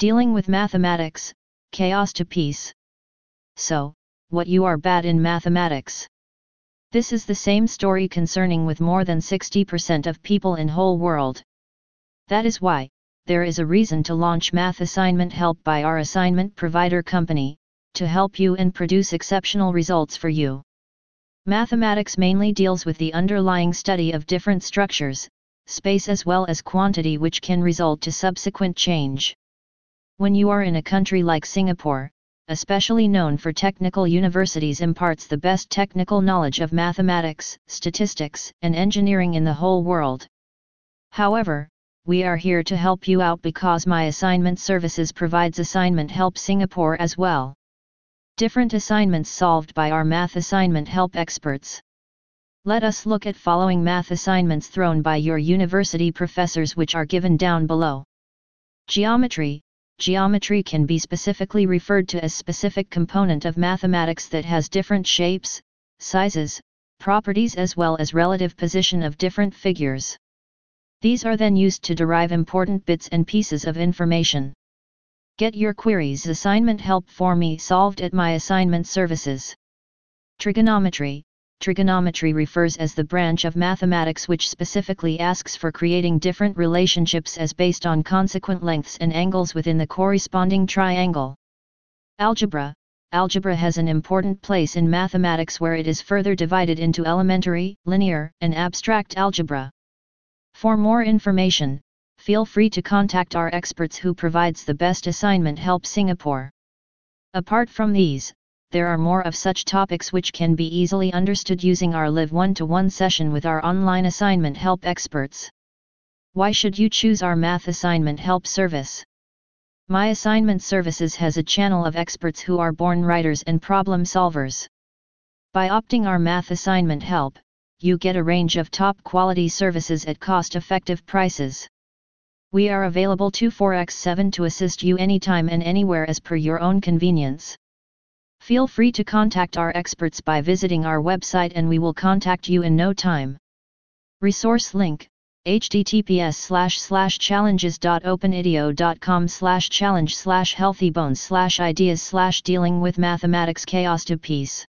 Dealing with mathematics, chaos to peace. So, what you are bad in mathematics. This is the same story concerning with more than 60% of people in whole world. That is why, there is a reason to launch math assignment help by our assignment provider company, to help you and produce exceptional results for you. Mathematics mainly deals with the underlying study of different structures, space as well as quantity which can result to subsequent change. When you are in a country like Singapore, especially known for technical universities imparts the best technical knowledge of mathematics, statistics, and engineering in the whole world. However, we are here to help you out because my assignment services provides assignment help Singapore as well. Different assignments solved by our math assignment help experts. Let us look at following math assignments thrown by your university professors which are given down below. Geometry, geometry can be specifically referred to as specific component of mathematics that has different shapes, sizes, properties as well as relative position of different figures. These are then used to derive important bits and pieces of information. Get your queries assignment help for me solved at my assignment services. Trigonometry, trigonometry refers as the branch of mathematics which specifically asks for creating different relationships as based on consequent lengths and angles within the corresponding triangle. Algebra Algebra has an important place in mathematics where it is further divided into elementary, linear, and abstract algebra. For more information, feel free to contact our experts who provides the best assignment help Singapore. Apart from these, there are more of such topics which can be easily understood using our live one-to-one session with our online assignment help experts. Why should you choose our math assignment help service? My assignment services has a channel of experts who are born writers and problem solvers. By opting our math assignment help, you get a range of top quality services at cost effective prices. We are available 24x7 to assist you anytime and anywhere as per your own convenience. Feel free to contact our experts by visiting our website and we will contact you in no time. Resource link https slash slash challenges.openideo.com slash challenge slash healthybones slash ideas slash dealing with mathematics chaos to peace